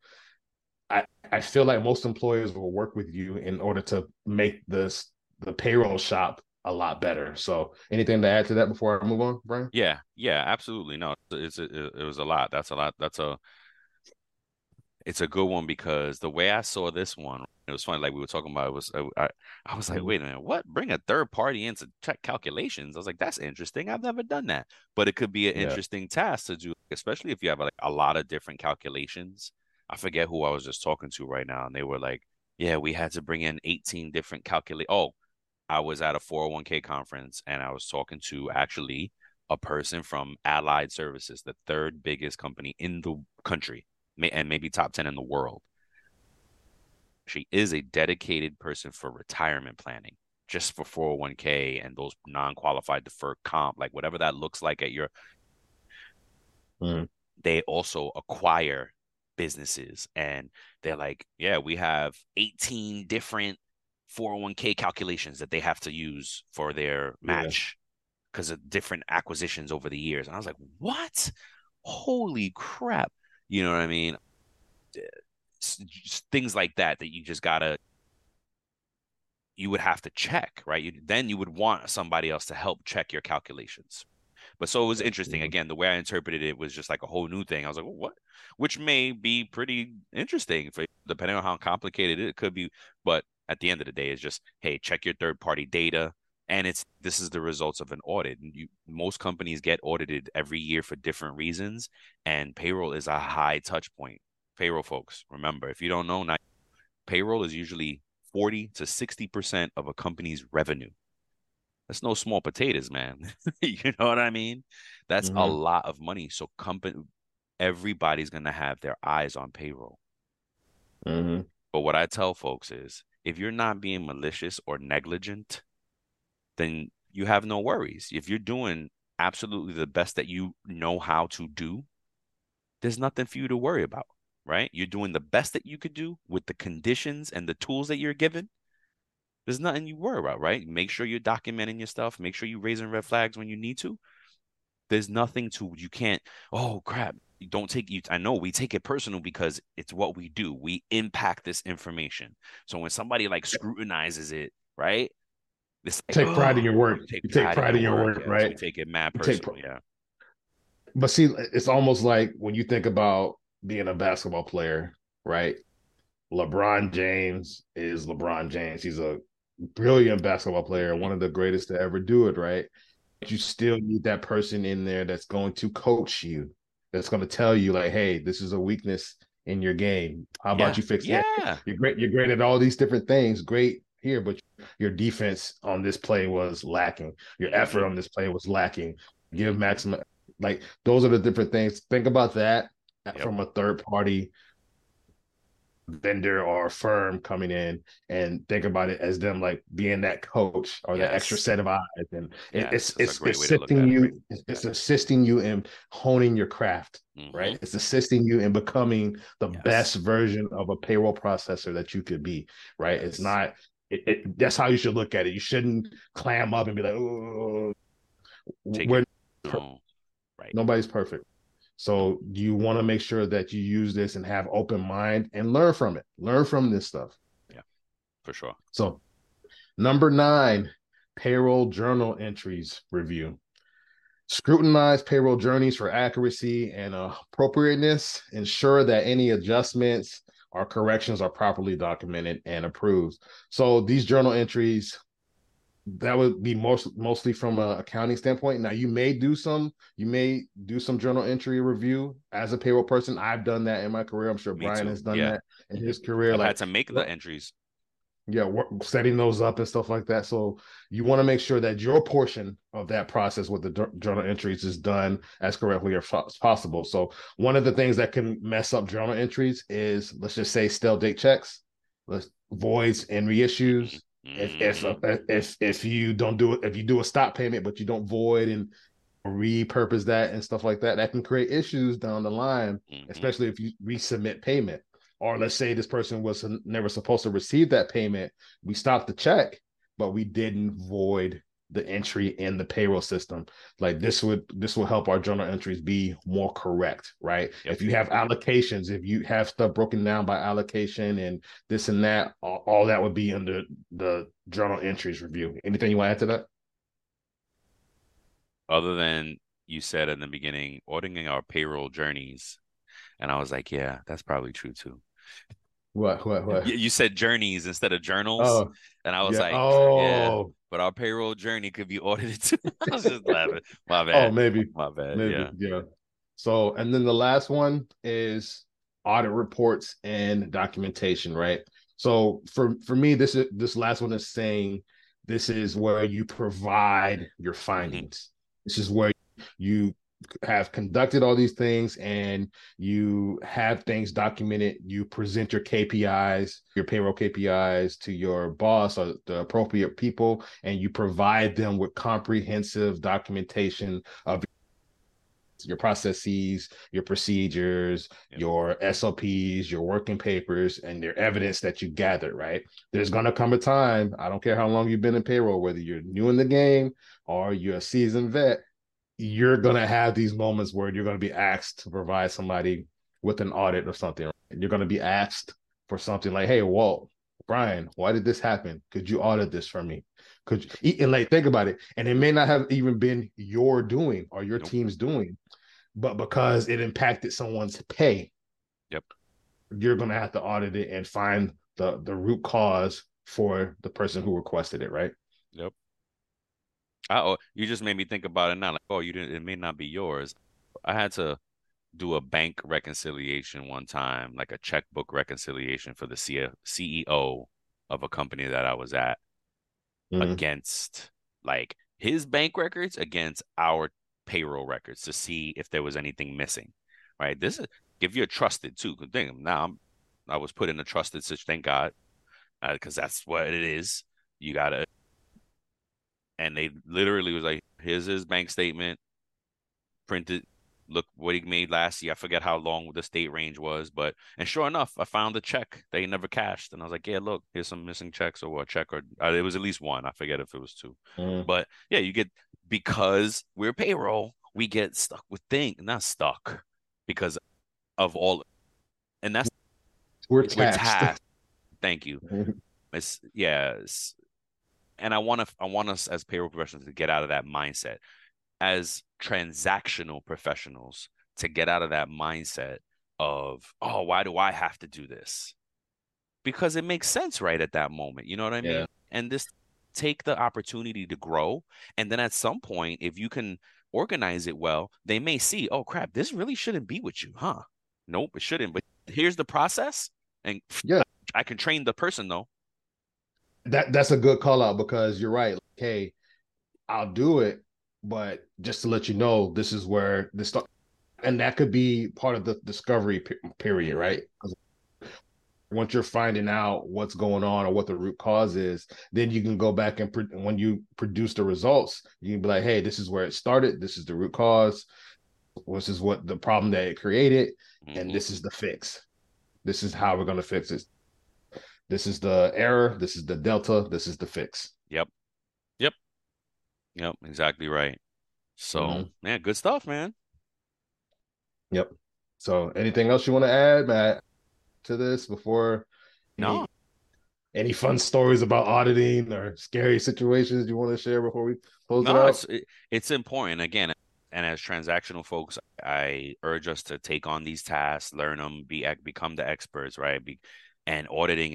I, feel like most employers will work with you in order to make this the payroll shop a lot better. So, anything to add to that before I move on, Brian? Yeah, yeah, absolutely. No, it's it, it was a lot. That's a lot. That's a it's a good one because the way I saw this one, it was funny. Like we were talking about, it was I I was like, Mhm. wait a minute, what? Bring a third party in to check calculations? I was like, that's interesting. I've never done that, but it could be an Yeah. interesting task to do, especially if you have like a lot of different calculations. I forget who I was just talking to right now, and they were like, yeah, we had to bring in 18 different calculate. Oh, I was at a 401k conference and I was talking to actually a person from Allied Services, the third biggest company in the country, and maybe top 10 in the world. She is a dedicated person for retirement planning, just for 401k and those non qualified deferred comp, like whatever that looks like at your. Mhm. They also acquire businesses and they're like, yeah, we have 18 different 401k calculations that they have to use for their match because of different acquisitions over the years. And I was like, what? Holy crap. You know what I mean? Eh, things like that that you just gotta you would have to check, right? You, then you would want somebody else to help check your calculations. But so it was interesting. Mm-hmm. Again, the way I interpreted it was just like a whole new thing. I was like, well, what? Which may be pretty interesting for depending on how complicated it could be. But at the end of the day, it's just hey, check your third party data. And it's this is the results of an audit. You, most companies get audited every year for different reasons, and payroll is a high touch point. Payroll folks, remember, if you don't know, now payroll is usually 40 to 60% of a company's revenue. That's no small potatoes, man. you know what I mean? That's mm-hmm. a lot of money. So company everybody's gonna have their eyes on payroll. Mm-hmm. But what I tell folks is if you're not being malicious or negligent, then you have no worries. If you're doing absolutely the best that you know how to do, there's nothing for you to worry about right? You're doing the best that you could do with the conditions and the tools that you're given. There's nothing you worry about, right? Make sure you're documenting your stuff. Make sure you're raising red flags when you need to. There's nothing to you can't. Oh crap! You don't take you. I know we take it personal because it's what we do. We impact this information. So when somebody like scrutinizes it, right? This like, take oh, pride in your work. You take, you take pride, in your work, work right? take it mad personal, yeah. But see, it's almost like when you think about being a basketball player, right? LeBron James is LeBron James. He's a brilliant basketball player, one of the greatest to ever do it, right? But you still need that person in there that's going to coach you, that's going to tell you, like, hey, this is a weakness in your game. How about yeah. you fix yeah. that? You're great. You're great at all these different things. Great here, but your defense on this play was lacking. Your effort on this play was lacking. Give maximum like those are the different things. Think about that yep. from a third party vendor or firm coming in and think about it as them like being that coach or yes. the extra set of eyes. And yes, it's it's assisting you it's, it's, assisting you in honing your craft mm-hmm. right it's assisting you in becoming the yes. best version of a payroll processor that you could be right? It's not it, it, that's how you should look at it. You shouldn't clam up and be like oh we're right. Nobody's perfect so you want to make sure that you use this and have open mind and learn from it. Learn from this stuff. Yeah, for sure. So number nine, payroll journal entries review. Scrutinize payroll journeys for accuracy and appropriateness. Ensure that any adjustments or corrections are properly documented and approved. So these journal entries that would be most mostly from a accounting standpoint. Now you may do some, you may do some journal entry review as a payroll person. I've done that in my career. I'm sure Me Brian too. has done yeah. that in his career. I've like had to make the entries. Yeah, setting those up and stuff like that. So you want to make sure that your portion of that process with the journal entries is done as correctly as possible. So one of the things that can mess up journal entries is let's just say stale date checks, let's voids and reissues mm-hmm. If if mm-hmm. if if you don't do it, if you do a stop payment but you don't void and repurpose that and stuff like that, that can create issues down the line, mm-hmm. especially if you resubmit payment. Or let's say this person was never supposed to receive that payment, we stopped the check, but we didn't void the entry in the payroll system. Like this would this will help our journal entries be more correct right? Yep. if you have allocations if you have stuff broken down by allocation and this and that all, all that would be under the journal entries review. Anything you want to add to that? Other than you said in the beginning auditing our payroll journeys and i was like yeah that's probably true too what what what you, said journeys instead of journals oh, and i was yeah. like oh yeah but our payroll journey could be audited too. I was just laughing. My bad. Oh, maybe. My bad. Maybe. Yeah. Yeah. So, and then the last one is audit reports and documentation, right? So for for me, this is this last one is saying this is where you provide your findings. Mm-hmm. This is where you have conducted all these things and you have things documented you present your kpis your payroll kpis to your boss or the appropriate people and you provide them with comprehensive documentation of your processes, your procedures, yep. your SOPs, your working papers, and your evidence that you gathered, right? There's going to come a time, I don't care how long you've been in payroll, whether you're new in the game or you're a seasoned vet, you're going to have these moments where you're going to be asked to provide somebody with an audit or something. Right? You're going to be asked for something like, hey, Walt, Brian, why did this happen? Could you audit this for me? Could you, and like think about it, and it may not have even been your doing or your nope. team's doing, but because it impacted someone's pay. Yep. You're gonna have to audit it and find the the root cause for the person who requested it, right? Yep. Oh, you just made me think about it now. Like, oh, you didn't. It may not be yours. I had to do a bank reconciliation one time, like a checkbook reconciliation for the CEO of a company that I was at mm-hmm. against like his bank records against our payroll records to see if there was anything missing. Right. This is give you a trusted too. Good thing now I'm, I was put in a trusted situation. Thank God, because uh, that's what it is. You gotta. And they literally was like, "Here's his bank statement, printed look what he made last year. I forget how long the state range was, but and sure enough, I found a check that he never cashed, and I was like, yeah, look, here's some missing checks or a check or uh, it was at least one. I forget if it was two, mm. but yeah, you get because we're payroll, we get stuck with things, not stuck because of all, and that's we're taxed. We're taxed. Thank you. it's yeah, it's, and I want to I want us as payroll professionals to get out of that mindset as transactional professionals to get out of that mindset of, oh, why do I have to do this? Because it makes sense right at that moment. You know what I mean? Yeah. And this take the opportunity to grow. And then at some point, if you can organize it well, they may see, oh crap, this really shouldn't be with you, huh? Nope, it shouldn't. But here's the process. And yeah, I can train the person though. That that's a good call out because you're right. Like, hey, I'll do it, but just to let you know, this is where this stuff, and that could be part of the discovery period, right? Once you're finding out what's going on or what the root cause is, then you can go back and pre- when you produce the results, you can be like, "Hey, this is where it started. This is the root cause. This is what the problem that it created, mm-hmm. and this is the fix. This is how we're going to fix it. This is the error. This is the delta. This is the fix." Yep. Yep, Yep. exactly right. So, mm-hmm. man, good stuff, man. Yep. So, anything else you want to add, Matt, to this before? No. Any, any fun stories about auditing or scary situations you want to share before we close no, it out? It's, it, it's important. Again, and as transactional folks, I urge us to take on these tasks, learn them, be become the experts, right? Be, and auditing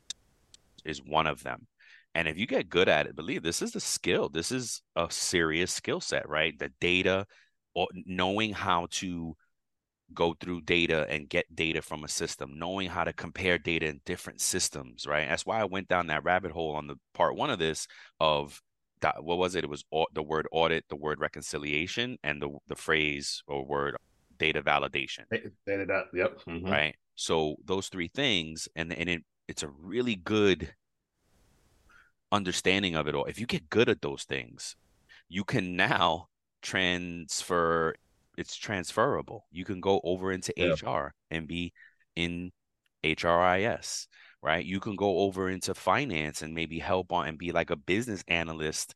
is one of them. And if you get good at it, believe this is a skill. This is a serious skill set, right? The data, or knowing how to go through data and get data from a system, knowing how to compare data in different systems, right? That's why I went down that rabbit hole on the part one of this of what was it? It was the word audit, the word reconciliation, and the the phrase or word data validation. Data, yep. Mm-hmm. Right. So those three things, and and it it's a really good understanding of it all. If you get good at those things, you can now transfer it's transferable. You can go over into yeah. HR and be in HRIS, right? You can go over into finance and maybe help on and be like a business analyst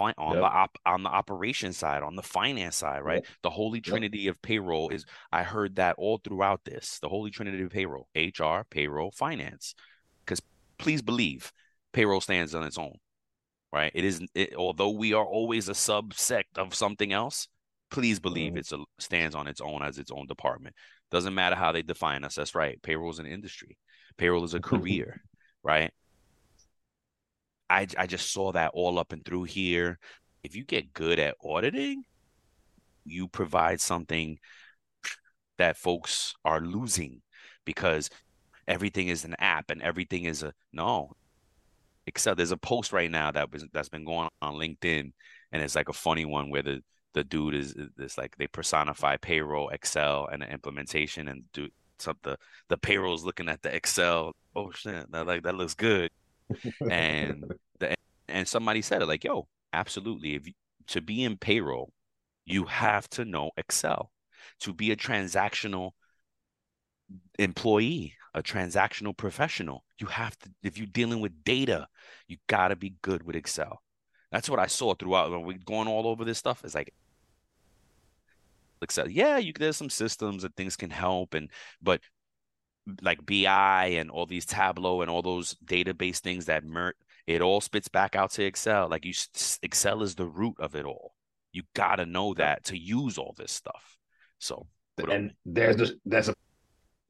on yep. the op, on the operation side, on the finance side, right? Yep. The holy trinity yep. of payroll is I heard that all throughout this. The holy trinity of payroll, HR, payroll, finance. Cuz please believe payroll stands on its own, right? It isn't. It, although we are always a subsect of something else, please believe mm-hmm. it's a stands on its own as its own department. Doesn't matter how they define us. That's right. Payroll is an industry. Payroll is a career, right? I I just saw that all up and through here. If you get good at auditing, you provide something that folks are losing because everything is an app and everything is a no Excel. There's a post right now that was that's been going on LinkedIn, and it's like a funny one where the the dude is this like they personify payroll, Excel, and the implementation, and do some the the payroll's looking at the Excel. Oh shit, that like that looks good, and the and somebody said it like, yo, absolutely. If you, to be in payroll, you have to know Excel. To be a transactional employee, a transactional professional. You have to, if you're dealing with data, you got to be good with Excel. That's what I saw throughout when we going all over this stuff. It's like Excel. Yeah, you there's some systems that things can help, and but like BI and all these Tableau and all those database things that mer- it all spits back out to Excel. Like you, Excel is the root of it all. You got to know that to use all this stuff. So, and there's a, that's a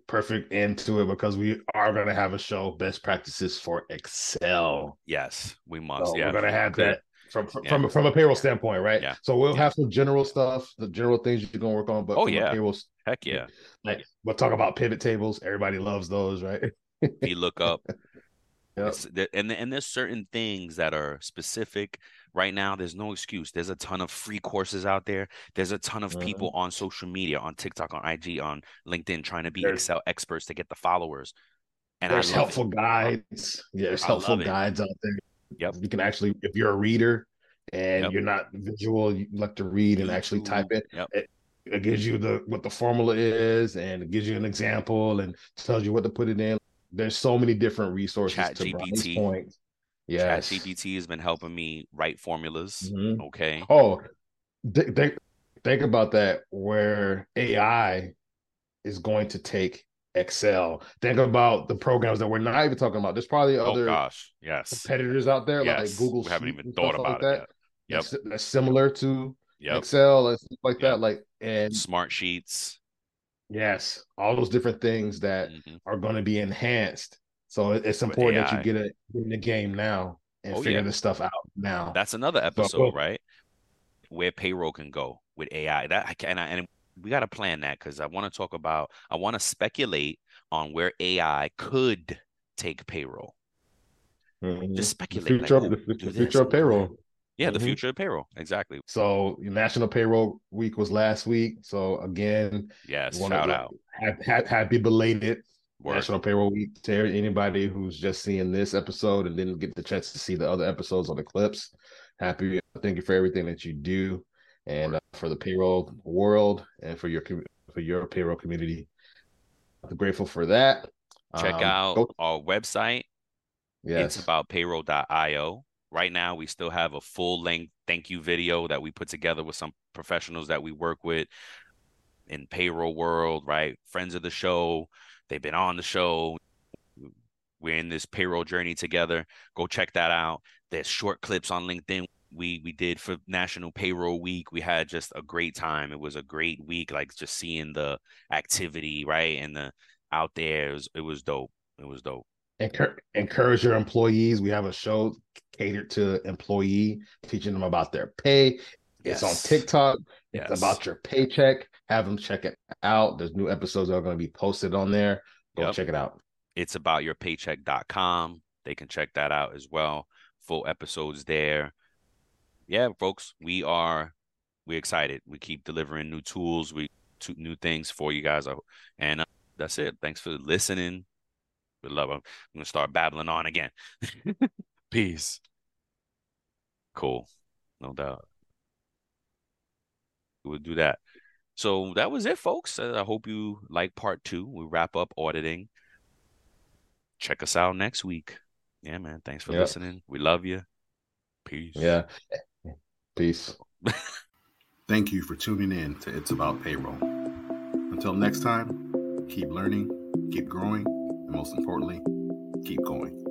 perfect end to it because we are going to have a show best practices for Excel. Yes, we must. So yeah, we're going to have that from from, yeah. from, from a payroll standpoint, right? Yeah. So we'll yeah. have some general stuff, the general things you're going to work on. But oh yeah, payroll, heck yeah. Like we'll talk about pivot tables. Everybody loves those, right? you look up. Yep. and and there's certain things that are specific right now. There's no excuse. There's a ton of free courses out there. There's a ton of uh-huh. people on social media, on TikTok, on IG, on LinkedIn, trying to be Excel experts to get the followers. And there's helpful it. guides. Yeah, there's helpful guides out there. Yep. You can actually, if you're a reader and yep. you're not visual, you like to read and actually type it. Yep. it. It gives you the what the formula is, and it gives you an example and tells you what to put it in. There's so many different resources Chat to GPT. point. Yes. Chat GPT has been helping me write formulas. Mm-hmm. Okay. Oh, th- think think about that. Where AI is going to take Excel. Think about the programs that we're not even talking about. There's probably oh, other gosh, yes, competitors out there yes. like Google. We haven't even thought about like. That. Yep, that's, similar to yep. Excel and stuff like yep. that. Like and smart sheets. Yes, all those different things that mm-hmm. are going to be enhanced. So it's important that you get it in the game now and oh, figure yeah. this stuff out now. That's another episode, so, right? Where payroll can go with AI. That i and I, and we got to plan that because I want to talk about. I want to speculate on where AI could take payroll. Mm-hmm. Just speculate. The future, like, oh, the, the future of payroll. Yeah, the mm-hmm. future of payroll. Exactly. So National Payroll Week was last week. So again, yes, shout out. Happy, happy belated Word. National Payroll Week to anybody who's just seeing this episode and didn't get the chance to see the other episodes on the clips. Happy, thank you for everything that you do, and uh, for the payroll world and for your for your payroll community. I'm grateful for that. Check um, out go- our website. Yes. It's about payroll.io. Right now, we still have a full length thank you video that we put together with some professionals that we work with in payroll world, right? Friends of the show. They've been on the show. We're in this payroll journey together. Go check that out. There's short clips on LinkedIn we we did for National Payroll Week. We had just a great time. It was a great week, like just seeing the activity, right? And the out there. It was, it was dope. It was dope encourage your employees. We have a show catered to employee, teaching them about their pay. Yes. It's on TikTok. Yes. It's about your paycheck. Have them check it out. There's new episodes that are going to be posted on there. Go yep. check it out. It's about your paycheck.com. They can check that out as well. Full episodes there. Yeah, folks, we are we excited. We keep delivering new tools, we new things for you guys. And uh, that's it. Thanks for listening. We love them. I'm gonna start babbling on again. Peace. Cool. No doubt. We'll do that. So that was it, folks. Uh, I hope you like part two. We wrap up auditing. Check us out next week. Yeah, man. Thanks for yep. listening. We love you. Peace. Yeah. Peace. Thank you for tuning in to It's About Payroll. Until next time, keep learning, keep growing and most importantly, keep going.